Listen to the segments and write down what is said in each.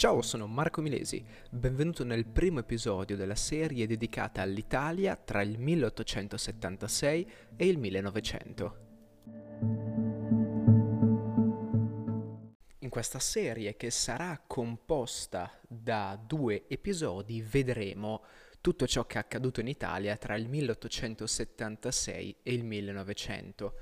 Ciao, sono Marco Milesi, benvenuto nel primo episodio della serie dedicata all'Italia tra il 1876 e il 1900. In questa serie, che sarà composta da due episodi, vedremo tutto ciò che è accaduto in Italia tra il 1876 e il 1900,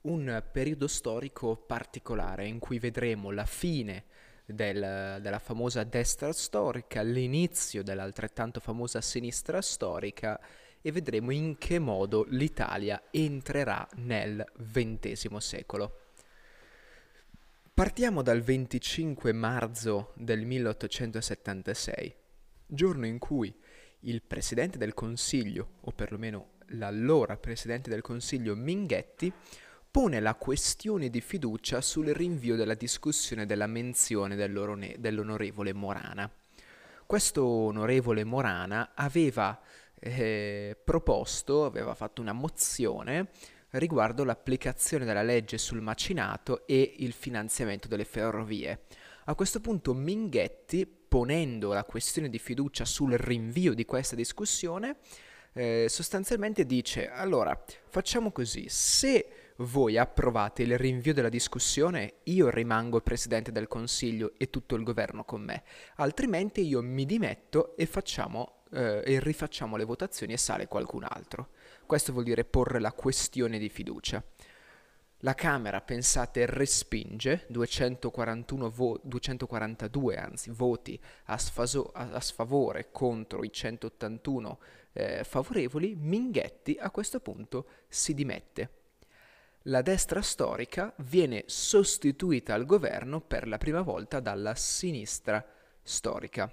un periodo storico particolare in cui vedremo la fine del, della famosa destra storica, l'inizio dell'altrettanto famosa sinistra storica e vedremo in che modo l'Italia entrerà nel XX secolo. Partiamo dal 25 marzo del 1876, giorno in cui il Presidente del Consiglio, o perlomeno l'allora Presidente del Consiglio Minghetti, pone la questione di fiducia sul rinvio della discussione della menzione dell'onorevole Morana. Questo onorevole Morana aveva eh, proposto, aveva fatto una mozione riguardo l'applicazione della legge sul macinato e il finanziamento delle ferrovie. A questo punto Minghetti, ponendo la questione di fiducia sul rinvio di questa discussione, eh, sostanzialmente dice allora facciamo così, se voi approvate il rinvio della discussione, io rimango Presidente del Consiglio e tutto il governo con me, altrimenti io mi dimetto e, facciamo, eh, e rifacciamo le votazioni e sale qualcun altro. Questo vuol dire porre la questione di fiducia. La Camera, pensate, respinge 241 vo- 242 anzi, voti a, sfaso- a, sfavore contro i 181 eh, favorevoli. Minghetti a questo punto si dimette la destra storica viene sostituita al governo per la prima volta dalla sinistra storica.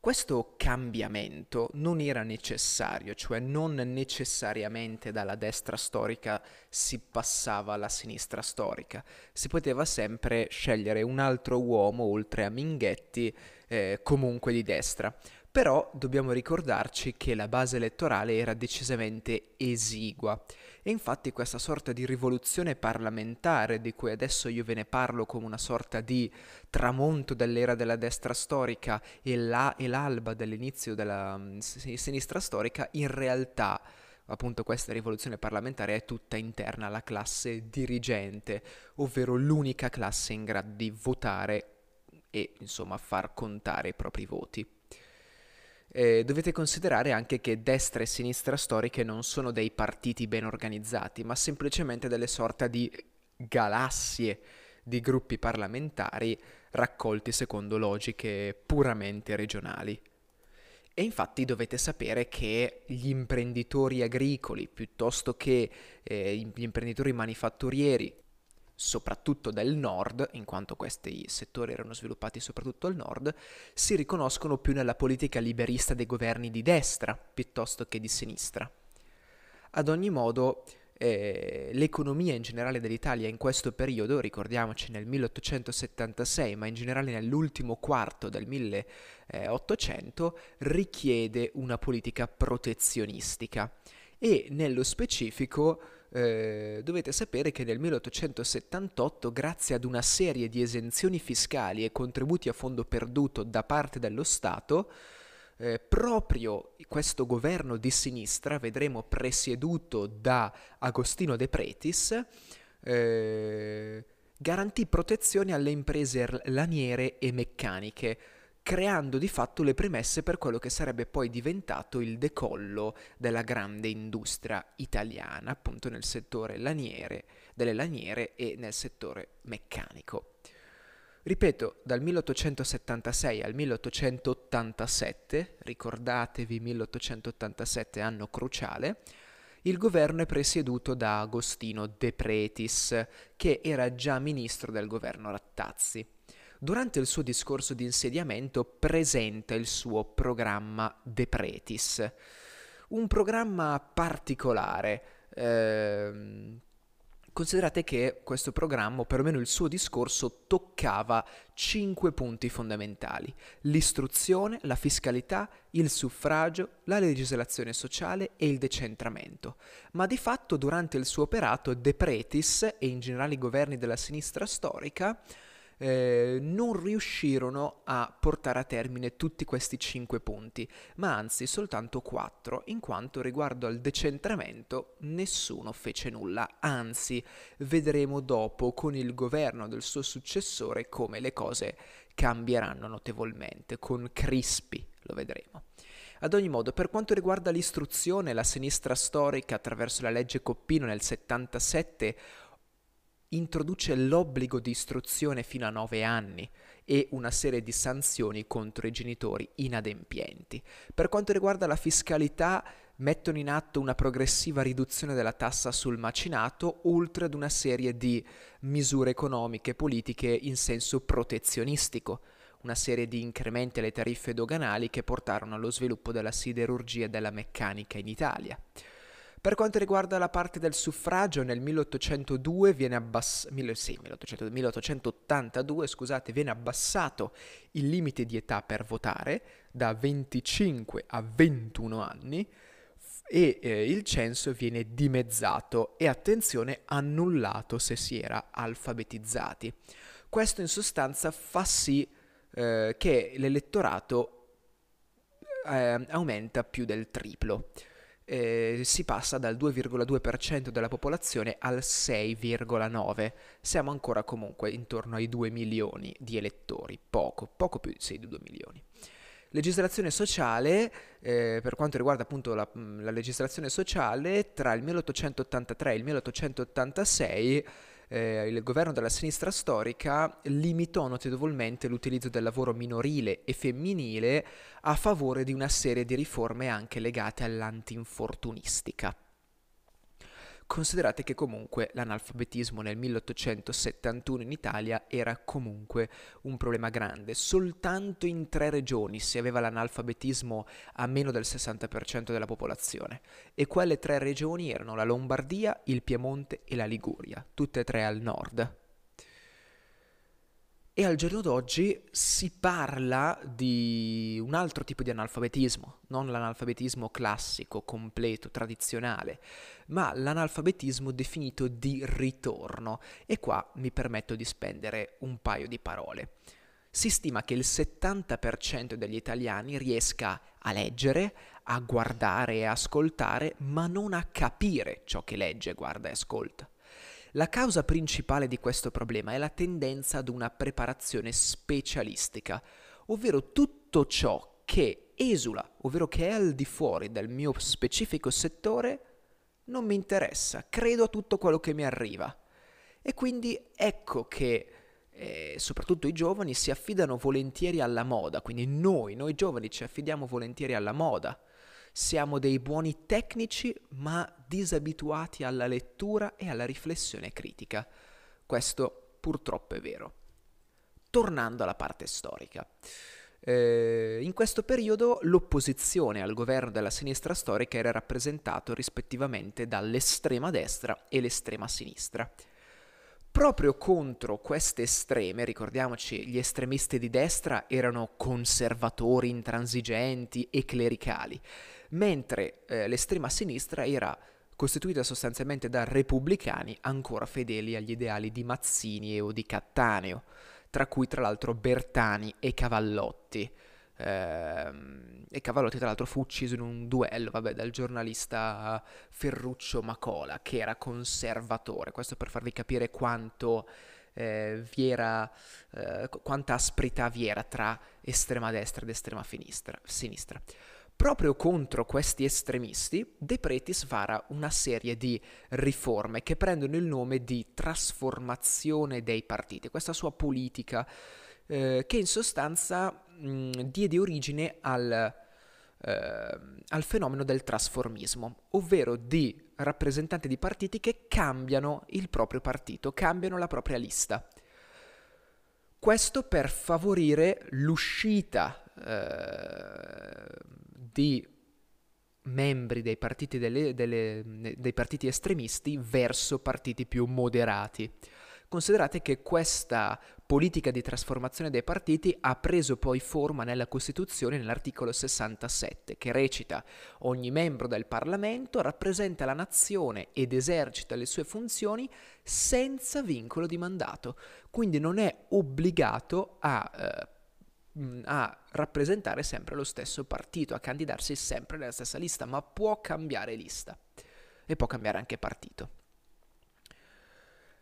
Questo cambiamento non era necessario, cioè non necessariamente dalla destra storica si passava alla sinistra storica, si poteva sempre scegliere un altro uomo oltre a Minghetti eh, comunque di destra. Però dobbiamo ricordarci che la base elettorale era decisamente esigua e infatti questa sorta di rivoluzione parlamentare di cui adesso io ve ne parlo come una sorta di tramonto dell'era della destra storica e, la, e l'alba dell'inizio della mm, sinistra storica, in realtà appunto questa rivoluzione parlamentare è tutta interna alla classe dirigente, ovvero l'unica classe in grado di votare e insomma far contare i propri voti. Eh, dovete considerare anche che destra e sinistra storiche non sono dei partiti ben organizzati, ma semplicemente delle sorta di galassie di gruppi parlamentari raccolti secondo logiche puramente regionali. E infatti dovete sapere che gli imprenditori agricoli, piuttosto che eh, gli imprenditori manifatturieri, soprattutto del nord, in quanto questi settori erano sviluppati soprattutto al nord, si riconoscono più nella politica liberista dei governi di destra piuttosto che di sinistra. Ad ogni modo, eh, l'economia in generale dell'Italia in questo periodo, ricordiamoci nel 1876, ma in generale nell'ultimo quarto del 1800, richiede una politica protezionistica e nello specifico eh, dovete sapere che nel 1878, grazie ad una serie di esenzioni fiscali e contributi a fondo perduto da parte dello Stato, eh, proprio questo governo di sinistra, vedremo presieduto da Agostino De Pretis, eh, garantì protezione alle imprese laniere e meccaniche, creando di fatto le premesse per quello che sarebbe poi diventato il decollo della grande industria italiana, appunto nel settore laniere, delle laniere e nel settore meccanico. Ripeto, dal 1876 al 1887, ricordatevi 1887 anno cruciale, il governo è presieduto da Agostino De Pretis, che era già ministro del governo Rattazzi durante il suo discorso di insediamento presenta il suo programma De Pretis, un programma particolare. Ehm, Considerate che questo programma, o perlomeno il suo discorso, toccava cinque punti fondamentali. L'istruzione, la fiscalità, il suffragio, la legislazione sociale e il decentramento. Ma di fatto durante il suo operato De Pretis e in generale i governi della sinistra storica eh, non riuscirono a portare a termine tutti questi cinque punti, ma anzi soltanto quattro, in quanto riguardo al decentramento nessuno fece nulla, anzi vedremo dopo con il governo del suo successore come le cose cambieranno notevolmente, con Crispi lo vedremo. Ad ogni modo, per quanto riguarda l'istruzione, la sinistra storica, attraverso la legge Coppino nel 77, introduce l'obbligo di istruzione fino a 9 anni e una serie di sanzioni contro i genitori inadempienti. Per quanto riguarda la fiscalità, mettono in atto una progressiva riduzione della tassa sul macinato, oltre ad una serie di misure economiche e politiche in senso protezionistico, una serie di incrementi alle tariffe doganali che portarono allo sviluppo della siderurgia e della meccanica in Italia. Per quanto riguarda la parte del suffragio, nel 1802 viene abbass- sì, 1800, 1882 scusate, viene abbassato il limite di età per votare da 25 a 21 anni e eh, il censo viene dimezzato e attenzione annullato se si era alfabetizzati. Questo in sostanza fa sì eh, che l'elettorato eh, aumenta più del triplo eh, si passa dal 2,2% della popolazione al 6,9%. Siamo ancora comunque intorno ai 2 milioni di elettori, poco, poco più di 2 milioni. Legislazione sociale, eh, per quanto riguarda appunto la, la legislazione sociale, tra il 1883 e il 1886 eh, il governo della sinistra storica limitò notevolmente l'utilizzo del lavoro minorile e femminile a favore di una serie di riforme anche legate all'antinfortunistica. Considerate che comunque l'analfabetismo nel 1871 in Italia era comunque un problema grande. Soltanto in tre regioni si aveva l'analfabetismo a meno del 60% della popolazione e quelle tre regioni erano la Lombardia, il Piemonte e la Liguria, tutte e tre al nord. E al giorno d'oggi si parla di un altro tipo di analfabetismo, non l'analfabetismo classico, completo, tradizionale, ma l'analfabetismo definito di ritorno. E qua mi permetto di spendere un paio di parole. Si stima che il 70% degli italiani riesca a leggere, a guardare e ascoltare, ma non a capire ciò che legge, guarda e ascolta. La causa principale di questo problema è la tendenza ad una preparazione specialistica, ovvero tutto ciò che esula, ovvero che è al di fuori del mio specifico settore, non mi interessa, credo a tutto quello che mi arriva. E quindi ecco che eh, soprattutto i giovani si affidano volentieri alla moda, quindi noi, noi giovani ci affidiamo volentieri alla moda siamo dei buoni tecnici ma disabituati alla lettura e alla riflessione critica. Questo purtroppo è vero. Tornando alla parte storica. Eh, in questo periodo l'opposizione al governo della sinistra storica era rappresentato rispettivamente dall'estrema destra e l'estrema sinistra. Proprio contro queste estreme, ricordiamoci, gli estremisti di destra erano conservatori, intransigenti e clericali, mentre eh, l'estrema sinistra era costituita sostanzialmente da repubblicani ancora fedeli agli ideali di Mazzini e o di Cattaneo, tra cui tra l'altro Bertani e Cavallotti. Ehm, e Cavallotti tra l'altro fu ucciso in un duello vabbè, dal giornalista Ferruccio Macola, che era conservatore, questo per farvi capire quanto eh, vi era, eh, quanta asprità vi era tra estrema destra ed estrema sinistra. Proprio contro questi estremisti, De Pretis farà una serie di riforme che prendono il nome di trasformazione dei partiti, questa sua politica eh, che in sostanza mh, diede origine al, eh, al fenomeno del trasformismo, ovvero di rappresentanti di partiti che cambiano il proprio partito, cambiano la propria lista. Questo per favorire l'uscita eh, di membri dei partiti, delle, delle, dei partiti estremisti verso partiti più moderati. Considerate che questa politica di trasformazione dei partiti ha preso poi forma nella Costituzione nell'articolo 67, che recita ogni membro del Parlamento rappresenta la nazione ed esercita le sue funzioni senza vincolo di mandato, quindi non è obbligato a... Eh, a rappresentare sempre lo stesso partito, a candidarsi sempre nella stessa lista, ma può cambiare lista e può cambiare anche partito.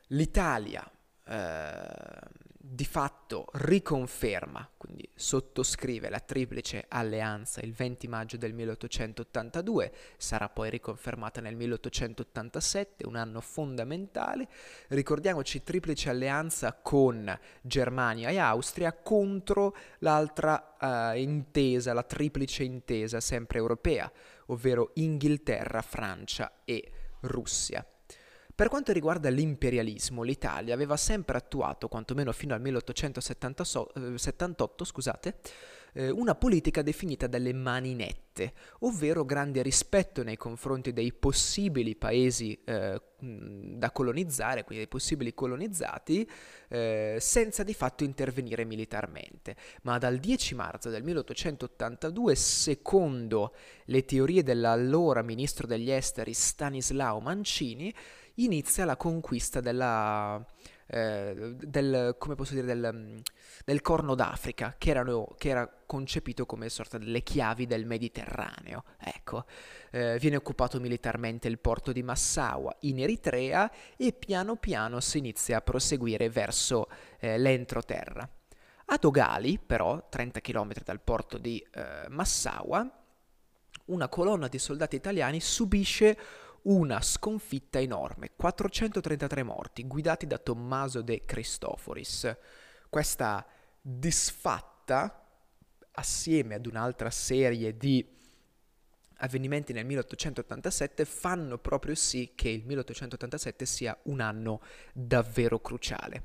L'Italia eh, di fatto riconferma, quindi sottoscrive la triplice alleanza il 20 maggio del 1882, sarà poi riconfermata nel 1887, un anno fondamentale. Ricordiamoci triplice alleanza con Germania e Austria contro l'altra uh, intesa, la triplice intesa sempre europea, ovvero Inghilterra, Francia e Russia. Per quanto riguarda l'imperialismo, l'Italia aveva sempre attuato, quantomeno fino al 1878, scusate, eh, una politica definita dalle mani nette, ovvero grande rispetto nei confronti dei possibili paesi eh, da colonizzare, quindi dei possibili colonizzati, eh, senza di fatto intervenire militarmente. Ma dal 10 marzo del 1882, secondo le teorie dell'allora ministro degli esteri Stanislao Mancini, inizia la conquista della, eh, del, dire, del, del, Corno d'Africa, che, erano, che, era concepito come sorta delle chiavi del Mediterraneo. Ecco, eh, viene occupato militarmente il porto di Massawa in Eritrea e piano piano si inizia a proseguire verso eh, l'entroterra. A Dogali, però, 30 km dal porto di eh, Massawa, una colonna di soldati italiani subisce una sconfitta enorme, 433 morti, guidati da Tommaso de Cristoforis. Questa disfatta, assieme ad un'altra serie di avvenimenti nel 1887, fanno proprio sì che il 1887 sia un anno davvero cruciale.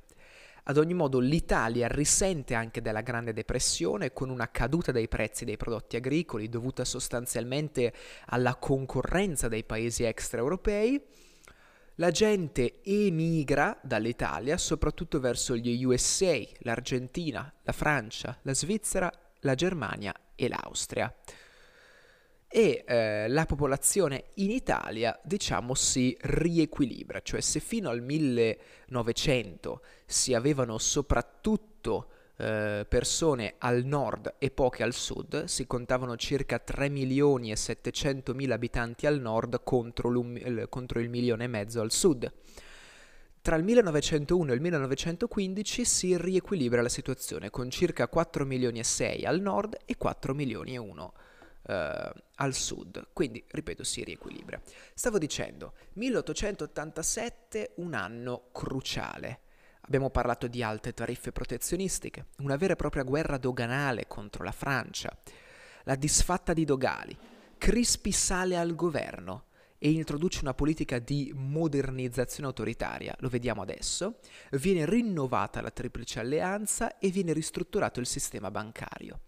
Ad ogni modo l'Italia risente anche della Grande Depressione con una caduta dei prezzi dei prodotti agricoli dovuta sostanzialmente alla concorrenza dei paesi extraeuropei. La gente emigra dall'Italia soprattutto verso gli USA, l'Argentina, la Francia, la Svizzera, la Germania e l'Austria e eh, la popolazione in Italia, diciamo, si riequilibra, cioè se fino al 1900 si avevano soprattutto eh, persone al nord e poche al sud, si contavano circa 3 milioni e 700 mila abitanti al nord contro, contro il milione e mezzo al sud. Tra il 1901 e il 1915 si riequilibra la situazione con circa 4 milioni e 6 al nord e 4 milioni e 1 Uh, al sud, quindi ripeto si riequilibra. Stavo dicendo, 1887 un anno cruciale. Abbiamo parlato di alte tariffe protezionistiche, una vera e propria guerra doganale contro la Francia, la disfatta di Dogali. Crispi sale al governo e introduce una politica di modernizzazione autoritaria, lo vediamo adesso, viene rinnovata la triplice alleanza e viene ristrutturato il sistema bancario.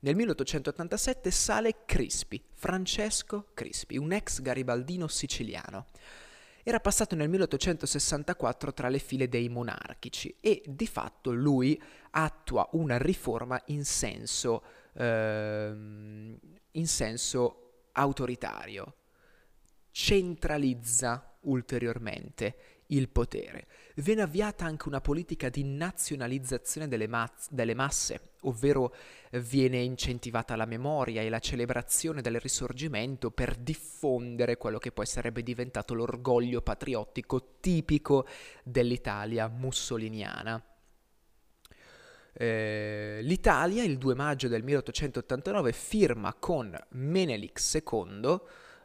Nel 1887 sale Crispi, Francesco Crispi, un ex garibaldino siciliano. Era passato nel 1864 tra le file dei monarchici e di fatto lui attua una riforma in senso, eh, in senso autoritario, centralizza ulteriormente il potere. Viene avviata anche una politica di nazionalizzazione delle, maz- delle masse, ovvero viene incentivata la memoria e la celebrazione del risorgimento per diffondere quello che poi sarebbe diventato l'orgoglio patriottico tipico dell'Italia mussoliniana. Eh, L'Italia il 2 maggio del 1889 firma con Menelik II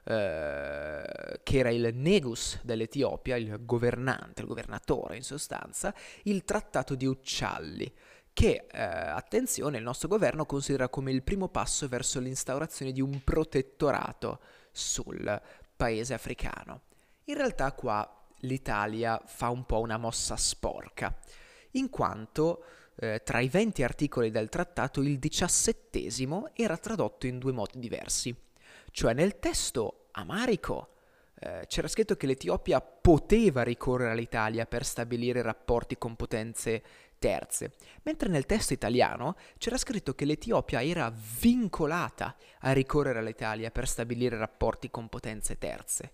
eh, che era il negus dell'Etiopia, il governante, il governatore in sostanza, il trattato di Uccialli, che, eh, attenzione, il nostro governo considera come il primo passo verso l'instaurazione di un protettorato sul paese africano. In realtà qua l'Italia fa un po' una mossa sporca, in quanto eh, tra i 20 articoli del trattato il diciassettesimo era tradotto in due modi diversi. Cioè nel testo amarico eh, c'era scritto che l'Etiopia poteva ricorrere all'Italia per stabilire rapporti con potenze terze, mentre nel testo italiano c'era scritto che l'Etiopia era vincolata a ricorrere all'Italia per stabilire rapporti con potenze terze.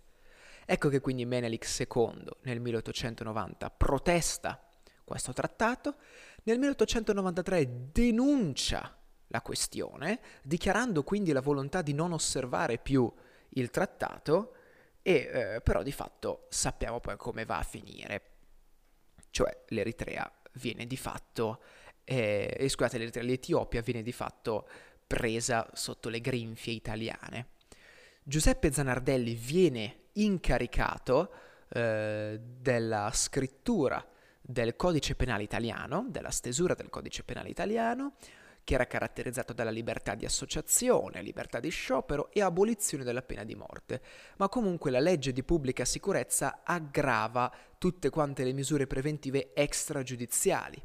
Ecco che quindi Menelik II nel 1890 protesta questo trattato, nel 1893 denuncia la questione, dichiarando quindi la volontà di non osservare più il trattato e eh, però di fatto sappiamo poi come va a finire. Cioè l'Eritrea viene di fatto, eh, scusate, l'Eritrea, l'Etiopia viene di fatto presa sotto le grinfie italiane. Giuseppe Zanardelli viene incaricato eh, della scrittura del codice penale italiano, della stesura del codice penale italiano, che era caratterizzato dalla libertà di associazione, libertà di sciopero e abolizione della pena di morte. Ma comunque la legge di pubblica sicurezza aggrava tutte quante le misure preventive extragiudiziali.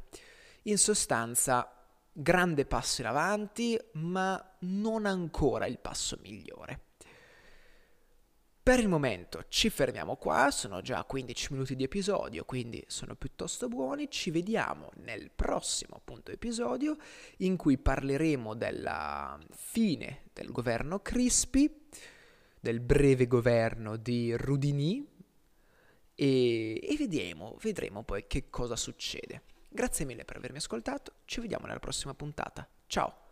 In sostanza, grande passo in avanti, ma non ancora il passo migliore. Per il momento ci fermiamo qua, sono già 15 minuti di episodio, quindi sono piuttosto buoni. Ci vediamo nel prossimo appunto episodio in cui parleremo della fine del governo Crispi, del breve governo di Rudini e, e vediamo, vedremo poi che cosa succede. Grazie mille per avermi ascoltato, ci vediamo nella prossima puntata. Ciao!